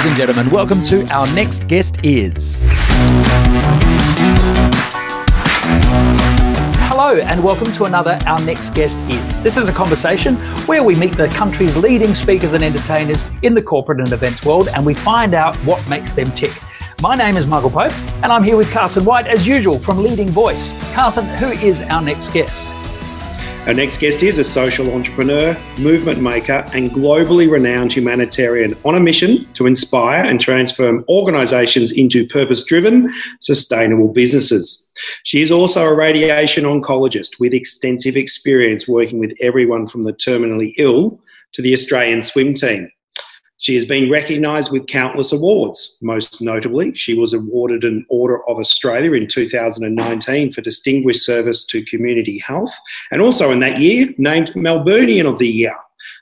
Ladies and gentlemen, welcome to our next guest is. Hello, and welcome to another Our Next Guest Is. This is a conversation where we meet the country's leading speakers and entertainers in the corporate and events world and we find out what makes them tick. My name is Michael Pope, and I'm here with Carson White, as usual, from Leading Voice. Carson, who is our next guest? Our next guest is a social entrepreneur, movement maker, and globally renowned humanitarian on a mission to inspire and transform organisations into purpose driven, sustainable businesses. She is also a radiation oncologist with extensive experience working with everyone from the terminally ill to the Australian swim team. She has been recognised with countless awards. Most notably, she was awarded an Order of Australia in 2019 for distinguished service to community health, and also in that year named Melburnian of the Year.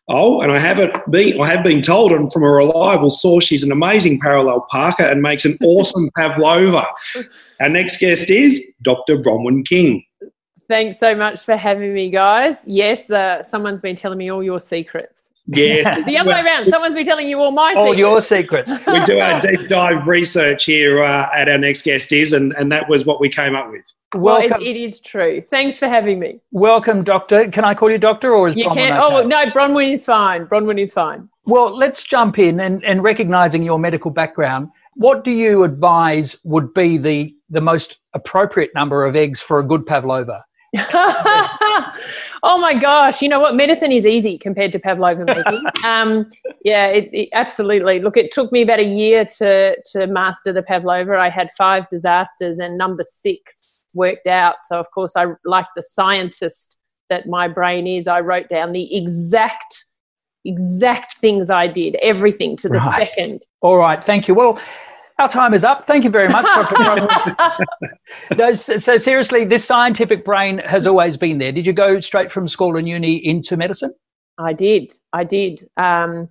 Oh, and I have it been I have been told and from a reliable source she's an amazing parallel parker and makes an awesome pavlova. Our next guest is Dr. Bronwyn King. Thanks so much for having me, guys. Yes, the, someone's been telling me all your secrets. Yeah. the other way around. Someone's been telling you all my secrets. All secrets. your secrets. we do our deep dive research here uh, at our next guest is, and, and that was what we came up with. Well, it, it is true. Thanks for having me. welcome, Doctor. Can I call you Doctor, or is You Bronwyn can. okay? Oh no, Bronwyn is fine. Bronwyn is fine. Well, let's jump in and, and recognizing your medical background. What do you advise would be the, the most appropriate number of eggs for a good pavlova? oh my gosh! You know what? Medicine is easy compared to pavlova making. um, yeah, it, it, absolutely. Look, it took me about a year to to master the pavlova. I had five disasters, and number six worked out. So, of course, I like the scientist that my brain is. I wrote down the exact exact things I did, everything to the Right. second. All right, thank you. Well, our time is up. Thank you very much, Dr. No, so, so seriously, this scientific brain has always been there. Did you go straight from school and uni into medicine? I did. I did. Um,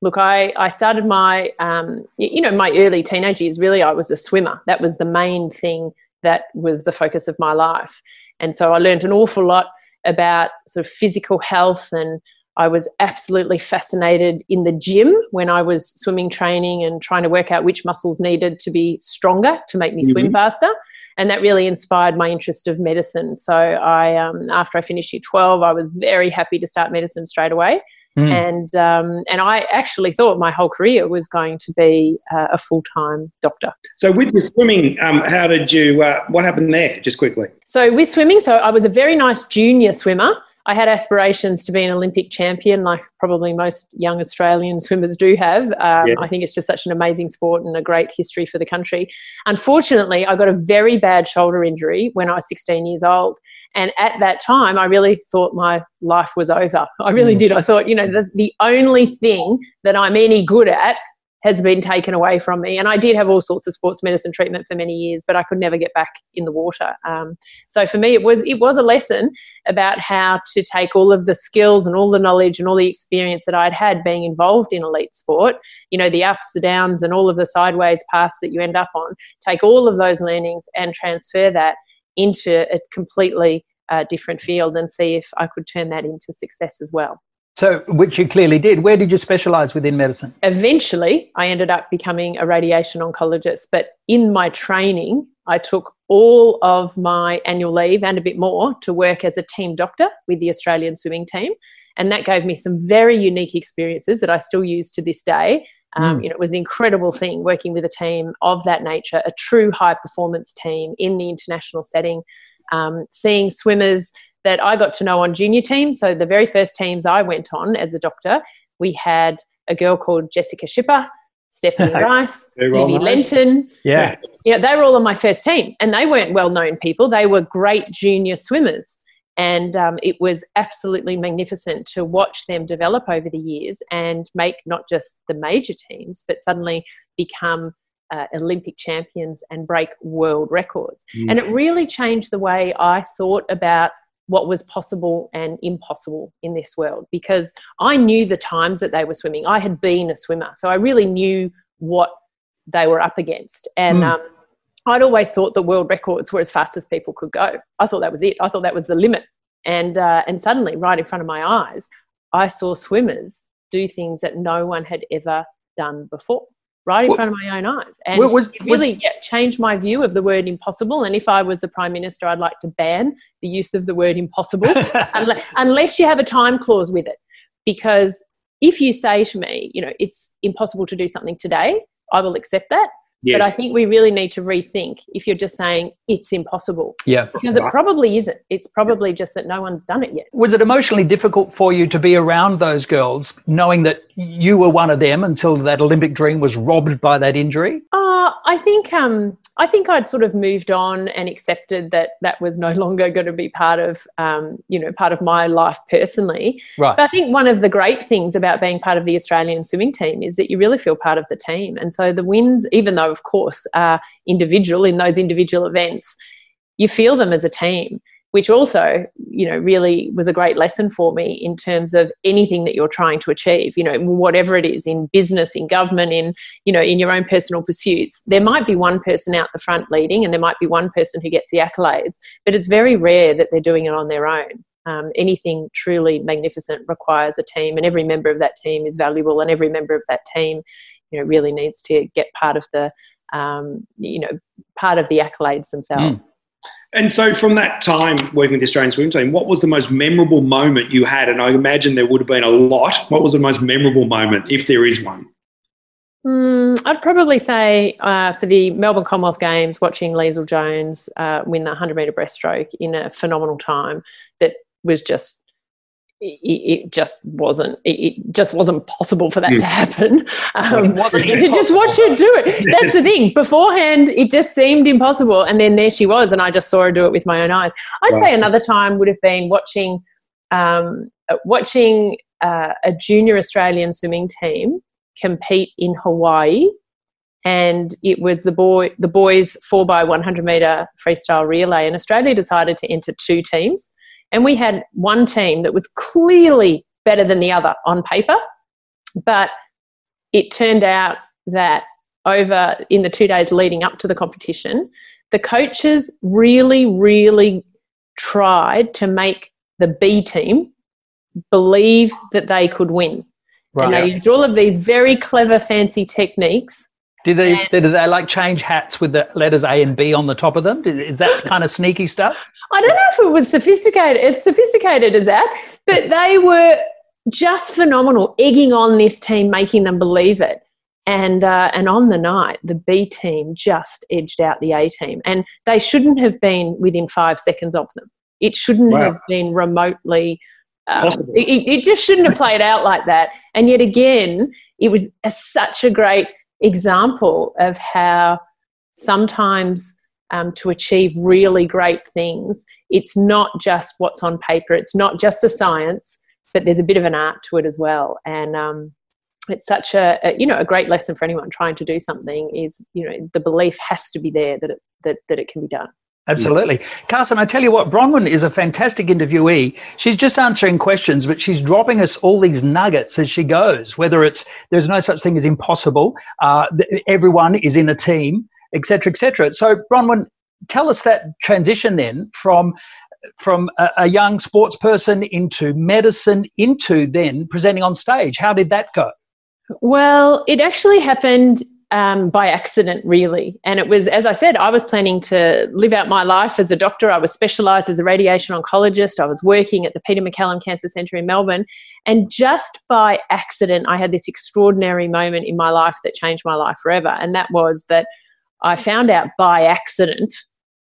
look, I, I started my, um, you know, my early teenage years, really, I was a swimmer. That was the main thing that was the focus of my life. And so I learned an awful lot about sort of physical health and I was absolutely fascinated in the gym when I was swimming training and trying to work out which muscles needed to be stronger to make me swim faster. And that really inspired my interest of medicine. So I, um, after I finished year 12, I was very happy to start medicine straight away. Hmm. And, um, and I actually thought my whole career was going to be uh, a full time doctor. So, with your swimming, um, how did you, uh, what happened there, just quickly? So with swimming, so I was a very nice junior swimmer. I had aspirations to be an Olympic champion, like probably most young Australian swimmers do have. Um, Yeah. I think it's just such an amazing sport and a great history for the country. Unfortunately, I got a very bad shoulder injury when I was 16 years old. And at that time, I really thought my life was over. I really Mm. did. I thought, you know, the, the only thing that I'm any good at has been taken away from me. And I did have all sorts of sports medicine treatment for many years, but I could never get back in the water. Um, so for me, it was it was a lesson about how to take all of the skills and all the knowledge and all the experience that I'd had being involved in elite sport. You know, the ups, the downs, and all of the sideways paths that you end up on. Take all of those learnings and transfer that into a completely uh, different field and see if I could turn that into success as well. So, which you clearly did. Where did you specialize within medicine? eventually I ended up becoming a radiation oncologist. But in my training, I took all of my annual leave and a bit more to work as a team doctor with the Australian swimming team. And that gave me some very unique experiences that I still use to this day. Um, Mm. You know, it was an incredible thing working with a team of that nature, a true high performance team in the international setting, um, seeing swimmers that I got to know on junior teams. So the very first teams I went on as a doctor, we had a girl called Jessica Schipper, Stephanie Rice, well Lenton. Yeah. You know, they were all on my first team, and they weren't well-known people. They were great junior swimmers, and um, it was absolutely magnificent to watch them develop over the years and make not just the major teams, but suddenly become uh, Olympic champions and break world records. And it really changed the way I thought about what was possible and impossible in this world because I knew the times that they were swimming. I had been a swimmer, so I really knew what they were up against. And Mm. um, I'd always thought the world records were as fast as people could go. I thought that was it. I thought that was the limit. And uh, and suddenly, right in front of my eyes, I saw swimmers do things that no one had ever done before. Right in well, front of my own eyes. And was, it really was, yeah, changed my view of the word impossible. And if I was the Prime Minister, I'd like to ban the use of the word impossible unless, unless you have a time clause with it. Because if you say to me, you know, it's impossible to do something today, I will accept that. Yes. But I think we really need to rethink if you're just saying it's impossible. Yeah. Because it probably isn't. It's probably just that no one's done it yet. Was it emotionally difficult for you to be around those girls, knowing that you were one of them until that Olympic dream was robbed by that injury? I think um, I think I'd sort of moved on and accepted that that was no longer going to be part of, um, you know, part of my life personally. Right. But I think one of the great things about being part of the Australian swimming team is that you really feel part of the team. And so the wins, even though of course are individual in those individual events, you feel them as a team which also you know really was a great lesson for me in terms of anything that you're trying to achieve. You know whatever it is in business in government in you know in your own personal pursuits there might be one person out the front leading and there might be one person who gets the accolades but it's very rare that they're doing it on their own. Um, anything truly magnificent requires a team and every member of that team is valuable and every member of that team you know really needs to get part of the um, you know part of the accolades themselves. Mm. And so, from that time working with the Australian swim team, what was the most memorable moment you had? And I imagine there would have been a lot. What was the most memorable moment, if there is one? Mm, I'd probably say uh, for the Melbourne Commonwealth Games, watching Leisel Jones uh, win the 100 metre breaststroke in a phenomenal time that was just it, just wasn't it, just wasn't possible for that to happen. Um, to just watch her do it. That's the thing. Beforehand it just seemed impossible and then there she was and i just saw her do it with my own eyes. I'd say another time would have been watching um, watching uh, a junior australian swimming team compete in hawaii and it was the boy the boys 4 by 100 meter freestyle relay and australia decided to enter two teams and we had one team that was clearly better than the other on paper, but it turned out that over in the two days leading up to the competition, the coaches really, really tried to make the B team believe that they could win. Right. And they used all of these very clever, fancy techniques did they and, did they like change hats with the letters A and B on the top of them? Is that kind of sneaky stuff? I don't know if it was sophisticated, as sophisticated as that, but they were just phenomenal, egging on this team, making them believe it. And uh, and on the night, the B team just edged out the A team, and they shouldn't have been within five seconds of them. It shouldn't wow. have been remotely. Um, it, it just shouldn't have played out like that. And yet again, it was a, such a great example of how sometimes um, to achieve really great things, it's not just what's on paper, it's not just the science, but there's a bit of an art to it as well. And um, it's such a, a, you know a great lesson for anyone trying to do something is you know the belief has to be there that it, that that it can be done. Absolutely. Carson, I tell you what, Bronwyn is a fantastic interviewee. She's just answering questions, but she's dropping us all these nuggets as she goes, whether it's there's no such thing as impossible, uh, everyone is in a team, etc., etc. So, Bronwyn, tell us that transition then from from a, a young sports person into medicine into then presenting on stage. How did that go? Well, it actually happened um, by accident, really. And it was, as I said, I was planning to live out my life as a doctor. I was specialised as a radiation oncologist. I was working at the Peter MacCallum Cancer Centre in Melbourne. And just by accident, I had this extraordinary moment in my life that changed my life forever. And that was that I found out by accident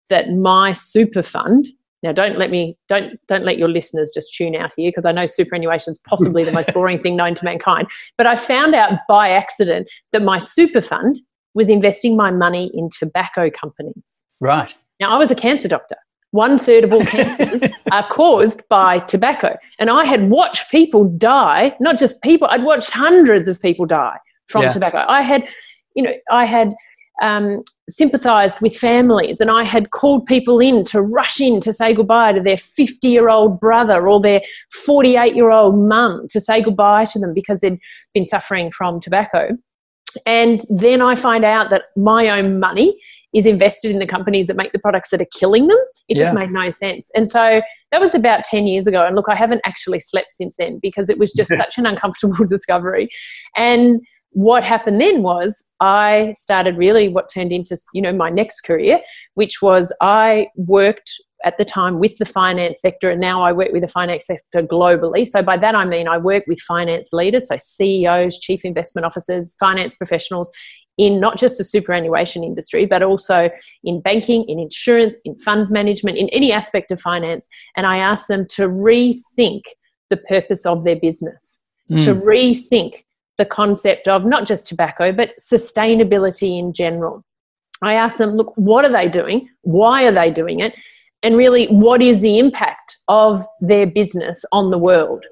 that my super fund, now, don't let me don't don't let your listeners just tune out here because I know superannuation is possibly the most boring thing known to mankind. But I found out by accident that my super fund was investing my money in tobacco companies. Right. Now, I was a cancer doctor. One third of all cancers are caused by tobacco, and I had watched people die. Not just people; I'd watched hundreds of people die from yeah. tobacco. I had, you know, I had um, sympathised with families, and I had called people in to rush in to say goodbye to their 50 year old brother or their 48 year old mum to say goodbye to them because they'd been suffering from tobacco. And then I find out that my own money is invested in the companies that make the products that are killing them. It yeah. just made no sense. And so that was about 10 years ago. And look, I haven't actually slept since then because it was just such an uncomfortable discovery. And what happened then was I started really what turned into you know my next career, which was I worked at the time with the finance sector, and now I work with the finance sector globally. So by that I mean I work with finance leaders, so CEOs, chief investment officers, finance professionals in not just the superannuation industry, but also in banking, in insurance, in funds management, in any aspect of finance. And I ask them to rethink the purpose of their business, mm. to rethink the concept of not just tobacco, but sustainability in general. I ask them, look, what are they doing? Why are they doing it? And really, what is the impact of their business on the world?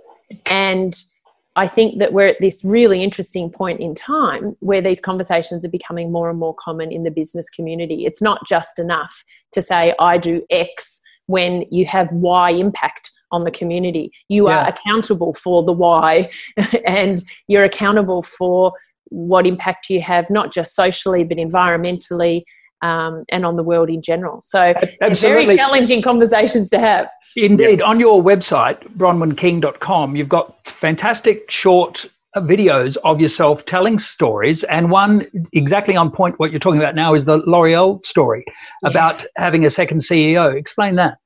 And I think that we're at this really interesting point in time where these conversations are becoming more and more common in the business community. It's not just enough to say, I do X when you have Y impact on the community. You yeah. are accountable for the why and you're accountable for what impact you have, not just socially, but environmentally um, and on the world in general. So, very challenging conversations to have. Indeed. Yeah. On your website, bronwynking.com, you've got fantastic short videos of yourself telling stories. And one exactly on point, what you're talking about now, is the L'Oreal story about yes. having a second CEO. Explain that.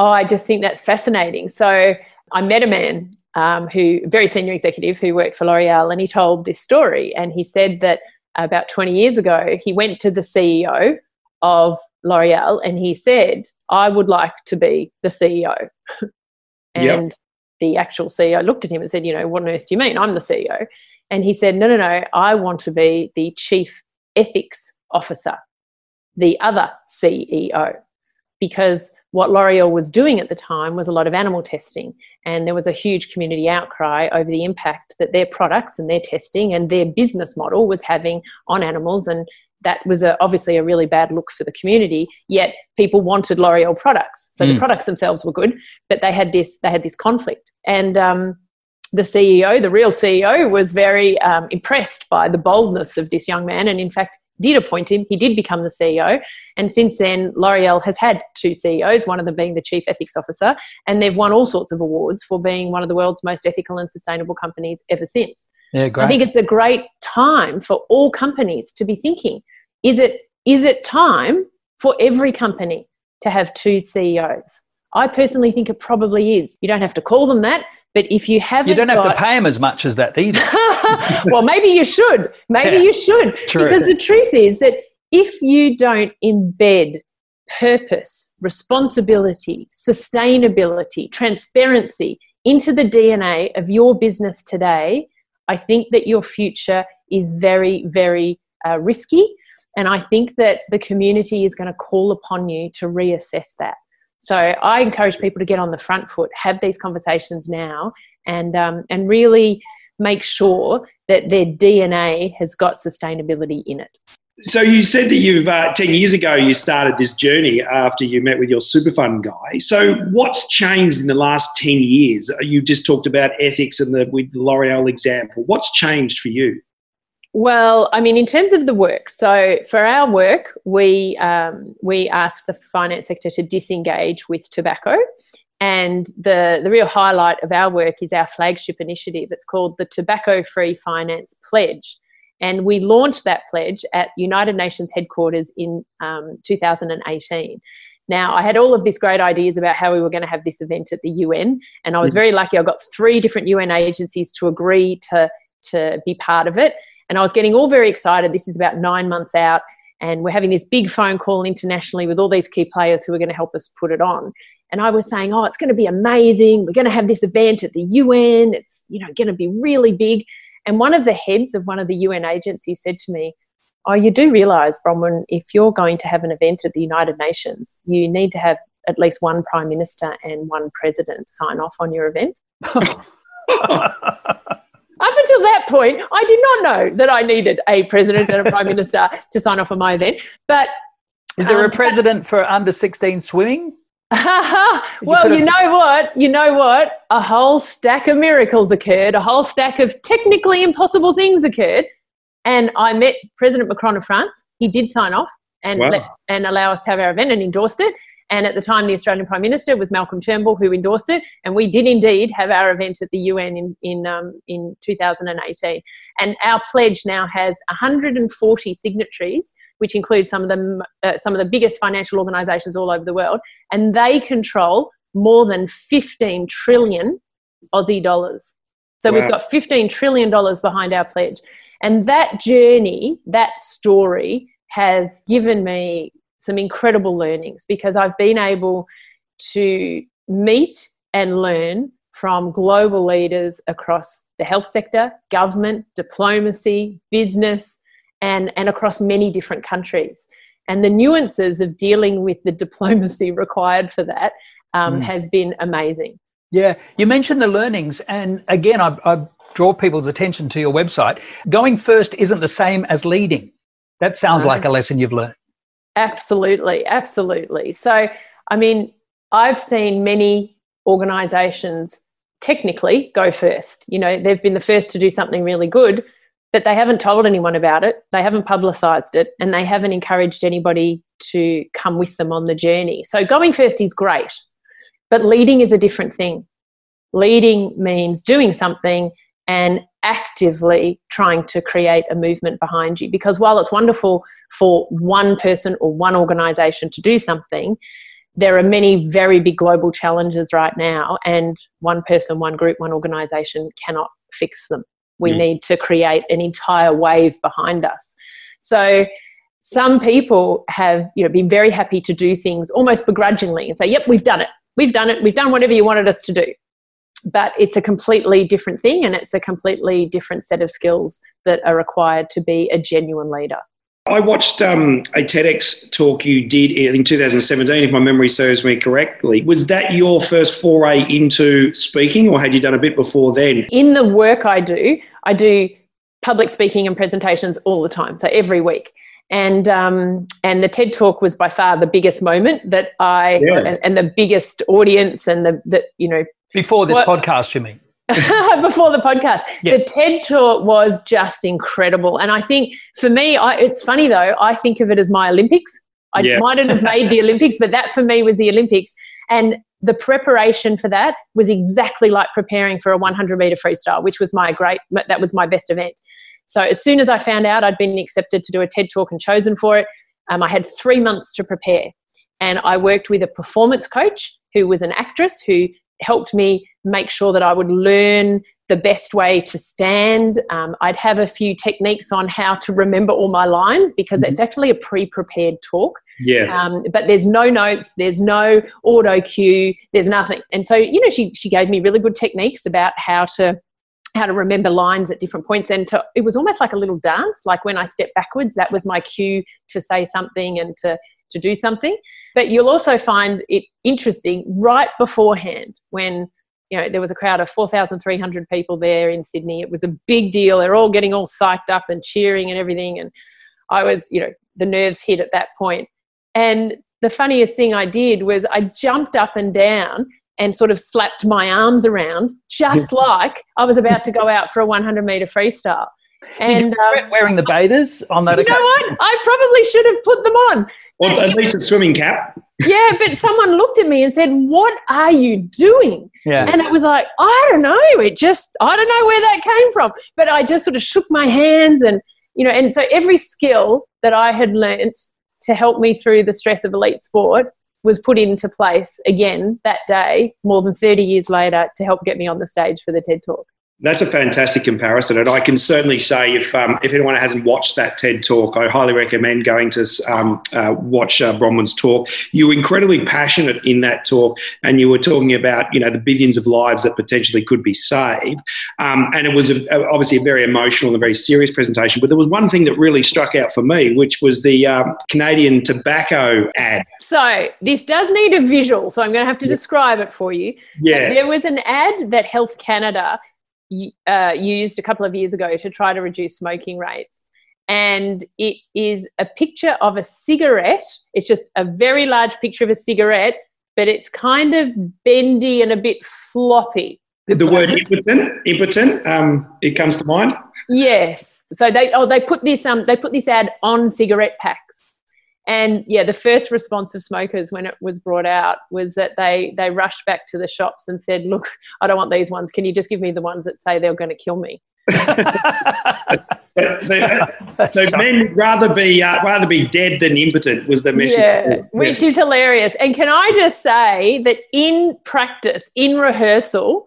Oh, I just think that's fascinating. So, I met a man um, who, very senior executive, who worked for L'Oreal, and he told this story. And he said that about 20 years ago, he went to the CEO of L'Oreal and he said, I would like to be the CEO. and yep. the actual CEO looked at him and said, You know, what on earth do you mean? I'm the CEO. And he said, No, no, no, I want to be the chief ethics officer, the other CEO. Because what L'Oreal was doing at the time was a lot of animal testing. And there was a huge community outcry over the impact that their products and their testing and their business model was having on animals. And that was a, obviously a really bad look for the community. Yet people wanted L'Oreal products. So mm. the products themselves were good, but they had this, they had this conflict. And um, the CEO, the real CEO, was very um, impressed by the boldness of this young man. And in fact, did appoint him. He did become the CEO. And since then, L'Oreal has had two CEOs, one of them being the chief ethics officer. And they've won all sorts of awards for being one of the world's most ethical and sustainable companies ever since. Yeah, great. I think it's a great time for all companies to be thinking is it, is it time for every company to have two CEOs? I personally think it probably is. You don't have to call them that, but if you haven't, you don't have got... to pay them as much as that either. well, maybe you should. Maybe yeah. you should, True. because the truth is that if you don't embed purpose, responsibility, sustainability, transparency into the DNA of your business today, I think that your future is very, very uh, risky. And I think that the community is going to call upon you to reassess that. So I encourage people to get on the front foot, have these conversations now, and um, and really make sure that their DNA has got sustainability in it. So you said that you've uh, ten years ago you started this journey after you met with your super fund guy. So what's changed in the last ten years? You just talked about ethics and the with the L'Oreal example. What's changed for you? Well, I mean, in terms of the work, so for our work, we um, we ask the finance sector to disengage with tobacco, and the the real highlight of our work is our flagship initiative. It's called the Tobacco Free Finance Pledge, and we launched that pledge at United Nations headquarters in um, 2018. Now, I had all of these great ideas about how we were going to have this event at the UN, and I was mm. very lucky. I got three different UN agencies to agree to to be part of it. And I was getting all very excited. This is about nine months out, and we're having this big phone call internationally with all these key players who are going to help us put it on. And I was saying, oh, it's going to be amazing. We're going to have this event at the UN. It's you know going to be really big. And one of the heads of one of the UN agencies said to me, Oh, you do realize, Bronwyn, if you're going to have an event at the United Nations, you need to have at least one prime minister and one president sign off on your event. Up until that point, I did not know that I needed a president and a prime minister to sign off on my event. But is there um, a president for under 16 swimming? well, you, know what? You know what? A whole stack of miracles occurred. A whole stack of technically impossible things occurred. And I met President Macron of France. He did sign off and wow. let, and allow us to have our event and endorsed it. And at the time, the Australian Prime Minister was Malcolm Turnbull, who endorsed it. And we did indeed have our event at the UN in, in, um, in 2018. And our pledge now has 140 signatories, which include some of, the, uh, some of the biggest financial organisations all over the world. And they control more than 15 trillion Aussie dollars. So wow. we've got $15 trillion behind our pledge. And that journey, that story has given me some incredible learnings because I've been able to meet and learn from global leaders across the health sector, government, diplomacy, business, and, and across many different countries. And the nuances of dealing with the diplomacy required for that um, mm. has been amazing. Yeah, you mentioned the learnings, and again, I, I draw people's attention to your website. Going first isn't the same as leading. That sounds like a lesson you've learned. Absolutely, absolutely. So, I mean, I've seen many organizations technically go first. You know, they've been the first to do something really good, but they haven't told anyone about it, they haven't publicized it, and they haven't encouraged anybody to come with them on the journey. So, going first is great, but leading is a different thing. Leading means doing something and actively trying to create a movement behind you. Because while it's wonderful for one person or one organization to do something, there are many very big global challenges right now, and one person, one group, one organization cannot fix them. We mm. need to create an entire wave behind us. So, some people have you know been very happy to do things almost begrudgingly and say, "Yep, we've done it. We've done it. We've done whatever you wanted us to do." But it's a completely different thing and it's a completely different set of skills that are required to be a genuine leader. I watched um, a TEDx talk you did in 2017, if my memory serves me correctly. Was that your first foray into speaking, or had you done a bit before then? In the work I do, I do public speaking and presentations all the time, so every week. And um, and the TED Talk was by far the biggest moment that I yeah. and, and, the biggest audience and the that you know before this what, podcast, you mean? before the podcast. Yes. The TED Talk was just incredible. And I think for me, I, it's funny though, I think of it as my Olympics. I yeah. mightn't have made the Olympics, but that for me was the Olympics. And the preparation for that was exactly like preparing for a 100 meter freestyle, which was my great, that was my best event. So as soon as I found out I'd been accepted to do a TED Talk and chosen for it, um, I had three months to prepare. And I worked with a performance coach who was an actress who helped me make sure that I would learn the best way to stand. Um, I'd have a few techniques on how to remember all my lines because mm-hmm. it's actually a pre prepared talk. Yeah. Um, but there's no notes, there's no auto cue, there's nothing. And so, you know, she, she gave me really good techniques about how to how to remember lines at different points and to, it was almost like a little dance like when i stepped backwards that was my cue to say something and to to do something. But you'll also find it interesting right beforehand when you know there was a crowd of 4,300 people there in Sydney. It was a big deal. They're all getting all psyched up and cheering and everything. And I was, you know, the nerves hit at that point. And the funniest thing I did was I jumped up and down and sort of slapped my arms around, just like I was about to go out for a 100 meter freestyle. And um, wearing the bathers on that. You occasion? know what? I probably should have put them on. Or at least a swimming cap. yeah, but someone looked at me and said, "What are you doing?" Yeah. And it was like, I don't know. It just, I don't know where that came from. But I just sort of shook my hands and, you know, and so every skill that I had learnt to help me through the stress of elite sport was put into place again that day, more than 30 years later, to help get me on the stage for the TED Talk. That's a fantastic comparison, and I can certainly say if um, if anyone hasn't watched that TED talk, I highly recommend going to um, uh, watch uh, Bronwyn's talk. You were incredibly passionate in that talk, and you were talking about you know the billions of lives that potentially could be saved, um, and it was a, obviously a very emotional and a very serious presentation. But there was one thing that really struck out for me, which was the um, Canadian tobacco ad. So this does need a visual, so I'm going to have to describe it for you. Yeah, there was an ad that Health Canada uh, used a couple of years ago to try to reduce smoking rates. And it is a picture of a cigarette. It's just a very large picture of a cigarette, but it's kind of bendy and a bit floppy. The word impotent, impotent, um, it comes to mind. Yes. So they oh they put this um they put this ad on cigarette packs, And yeah, the first response of smokers when it was brought out was that they they rushed back to the shops and said, "Look, I don't want these ones. Can you just give me the ones that say they're going to kill me?" so, so, so men rather be uh, rather be dead than impotent was the message. Yeah, which is hilarious. And can I just say that in practice, in rehearsal,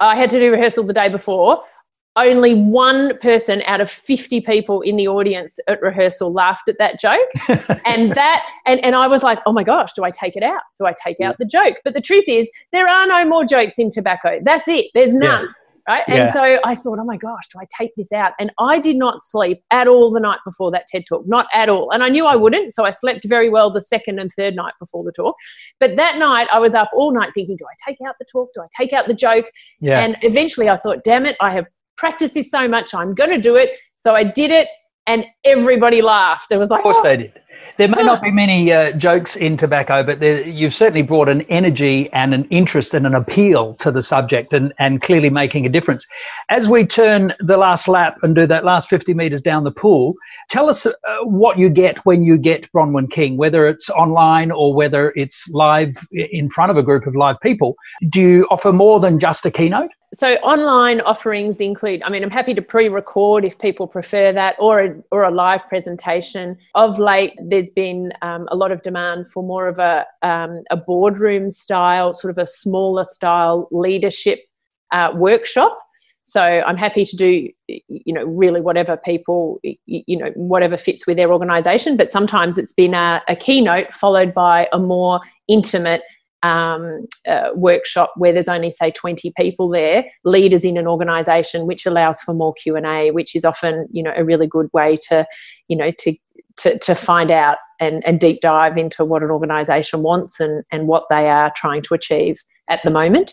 I had to do rehearsal the day before. Only one person out of 50 people in the audience at rehearsal laughed at that joke. and that and, and I was like, oh my gosh, do I take it out? Do I take out the joke? But the truth is there are no more jokes in tobacco. That's it. There's none. Yeah right? Yeah. And so I thought, oh my gosh, do I take this out? And I did not sleep at all the night before that TED talk, not at all. And I knew I wouldn't, so I slept very well the second and third night before the talk. But that night, I was up all night thinking, do I take out the talk? Do I take out the joke? Yeah. And eventually, I thought, damn it, I have practiced this so much, I'm going to do it. So I did it, and everybody laughed. It was like, of course oh. they did there may not be many uh, jokes in tobacco, but there, you've certainly brought an energy and an interest and an appeal to the subject and, and clearly making a difference. As we turn the last lap and do that last 50 metres down the pool, tell us uh, what you get when you get Bronwyn King, whether it's online or whether it's live in front of a group of live people. Do you offer more than just a keynote? So online offerings include i mean i'm happy to pre-record if people prefer that or a, or a live presentation. Of late there's been um, a lot of demand for more of a, um, a boardroom style sort of a smaller style leadership uh, workshop. So i'm happy to do you know really whatever people you know whatever fits with their organization but sometimes it's been a, a keynote followed by a more intimate um, uh, workshop where there's only say 20 people there leaders in an organization which allows for more q&a which is often you know a really good way to you know to to, to find out and, and deep dive into what an organization wants and, and what they are trying to achieve at the moment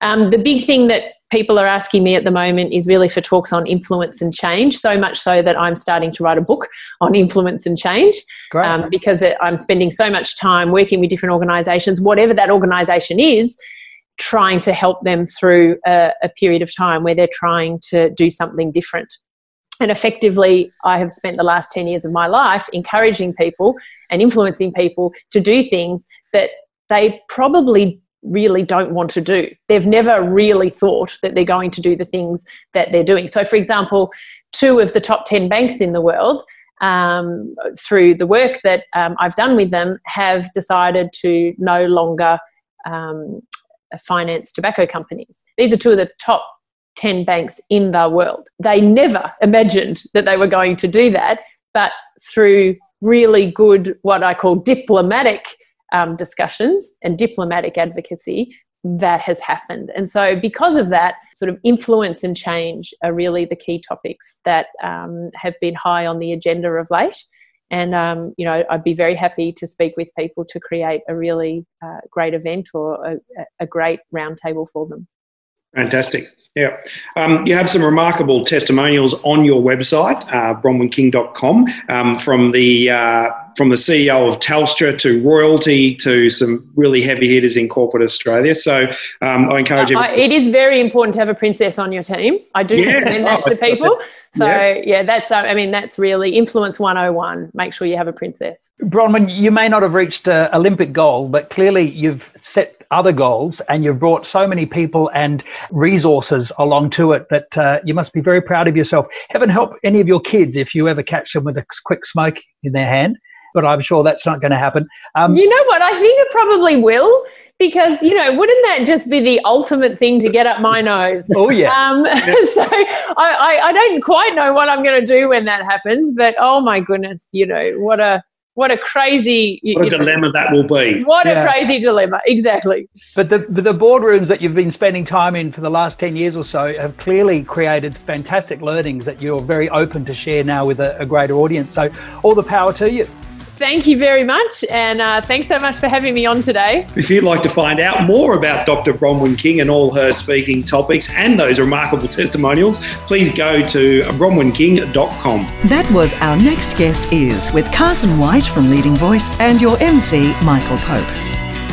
um, the big thing that people are asking me at the moment is really for talks on influence and change, so much so that I'm starting to write a book on influence and change um, because I'm spending so much time working with different organizations, whatever that organization is, trying to help them through a, a period of time where they're trying to do something different. And effectively, I have spent the last 10 years of my life encouraging people and influencing people to do things that they probably really don't want to do. They've never really thought that they're going to do the things that they're doing. So, for example, two of the top 10 banks in the world, um, through the work that um, I've done with them, have decided to no longer um, finance tobacco companies. These are two of the top 10 banks in the world. They never imagined that they were going to do that, but through really good, what I call diplomatic um, discussions and diplomatic advocacy that has happened. And so, because of that, sort of influence and change are really the key topics that um, have been high on the agenda of late. And, um, you know, I'd be very happy to speak with people to create a really uh, great event or a, a great roundtable for them. Fantastic. Yeah. Um, you have some remarkable testimonials on your website, uh, bronwynking.com, um, from the uh, from the CEO of Telstra to royalty to some really heavy hitters in corporate Australia. So um, I encourage you. Uh, it is very important to have a princess on your team. I do yeah. recommend that oh, to people. So yeah, yeah that's uh, I mean that's really influence 101. Make sure you have a princess. Bronwyn, you may not have reached an Olympic goal, but clearly you've set other goals and you've brought so many people and resources along to it that uh, you must be very proud of yourself. Heaven help any of your kids if you ever catch them with a quick smoke in their hand but I'm sure that's not going to happen. Um, you know what? I think it probably will because you know, wouldn't that just be the ultimate thing to get up my nose? Oh yeah. Um, yeah. So I, I, I don't quite know what I'm going to do when that happens, but oh my goodness, you know what a what a crazy what a dilemma know, that will be. What yeah. a crazy dilemma, exactly. But the the boardrooms that you've been spending time in for the last ten years or so have clearly created fantastic learnings that you're very open to share now with a, a greater audience. So all the power to you. Thank you very much. And uh, thanks so much for having me on today. If you'd like to find out more about Dr. Bronwyn King and all her speaking topics and those remarkable testimonials, please go to bronwynking.com. That was Our Next Guest Is with Carson White from Leading Voice and your MC, Michael Pope.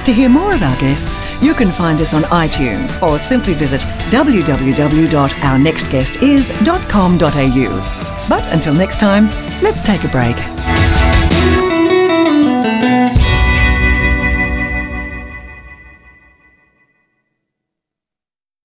To hear more of our guests, you can find us on iTunes or simply visit www.ournextguestis.com.au. But until next time, let's take a break.